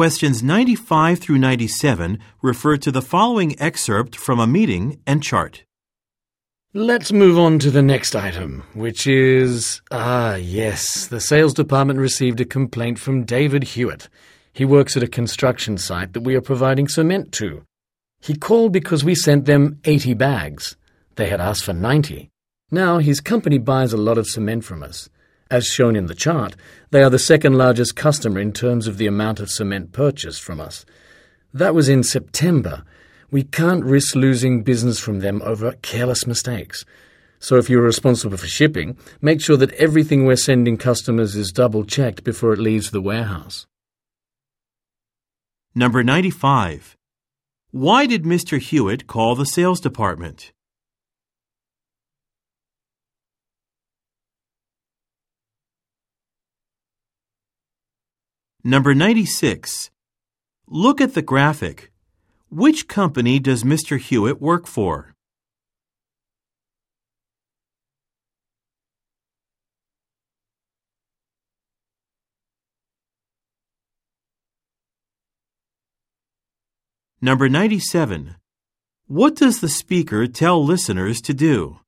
Questions 95 through 97 refer to the following excerpt from a meeting and chart. Let's move on to the next item, which is. Ah, yes, the sales department received a complaint from David Hewitt. He works at a construction site that we are providing cement to. He called because we sent them 80 bags. They had asked for 90. Now his company buys a lot of cement from us. As shown in the chart, they are the second largest customer in terms of the amount of cement purchased from us. That was in September. We can't risk losing business from them over careless mistakes. So if you're responsible for shipping, make sure that everything we're sending customers is double checked before it leaves the warehouse. Number 95. Why did Mr. Hewitt call the sales department? Number 96. Look at the graphic. Which company does Mr. Hewitt work for? Number 97. What does the speaker tell listeners to do?